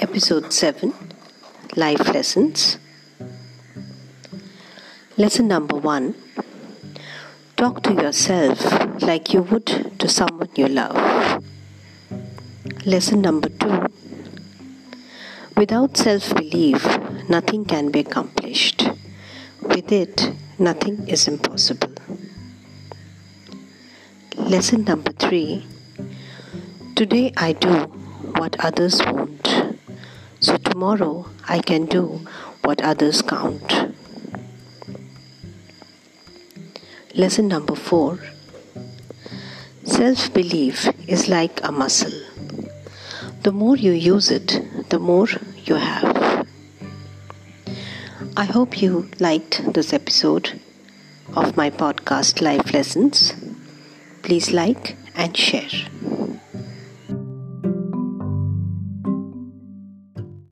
Episode 7 Life Lessons. Lesson number 1 Talk to yourself like you would to someone you love. Lesson number 2 Without self belief, nothing can be accomplished. With it, nothing is impossible. Lesson number 3 Today I do what others won't. So tomorrow I can do what others can't. Lesson number four Self belief is like a muscle. The more you use it, the more you have. I hope you liked this episode of my podcast Life Lessons. Please like and share.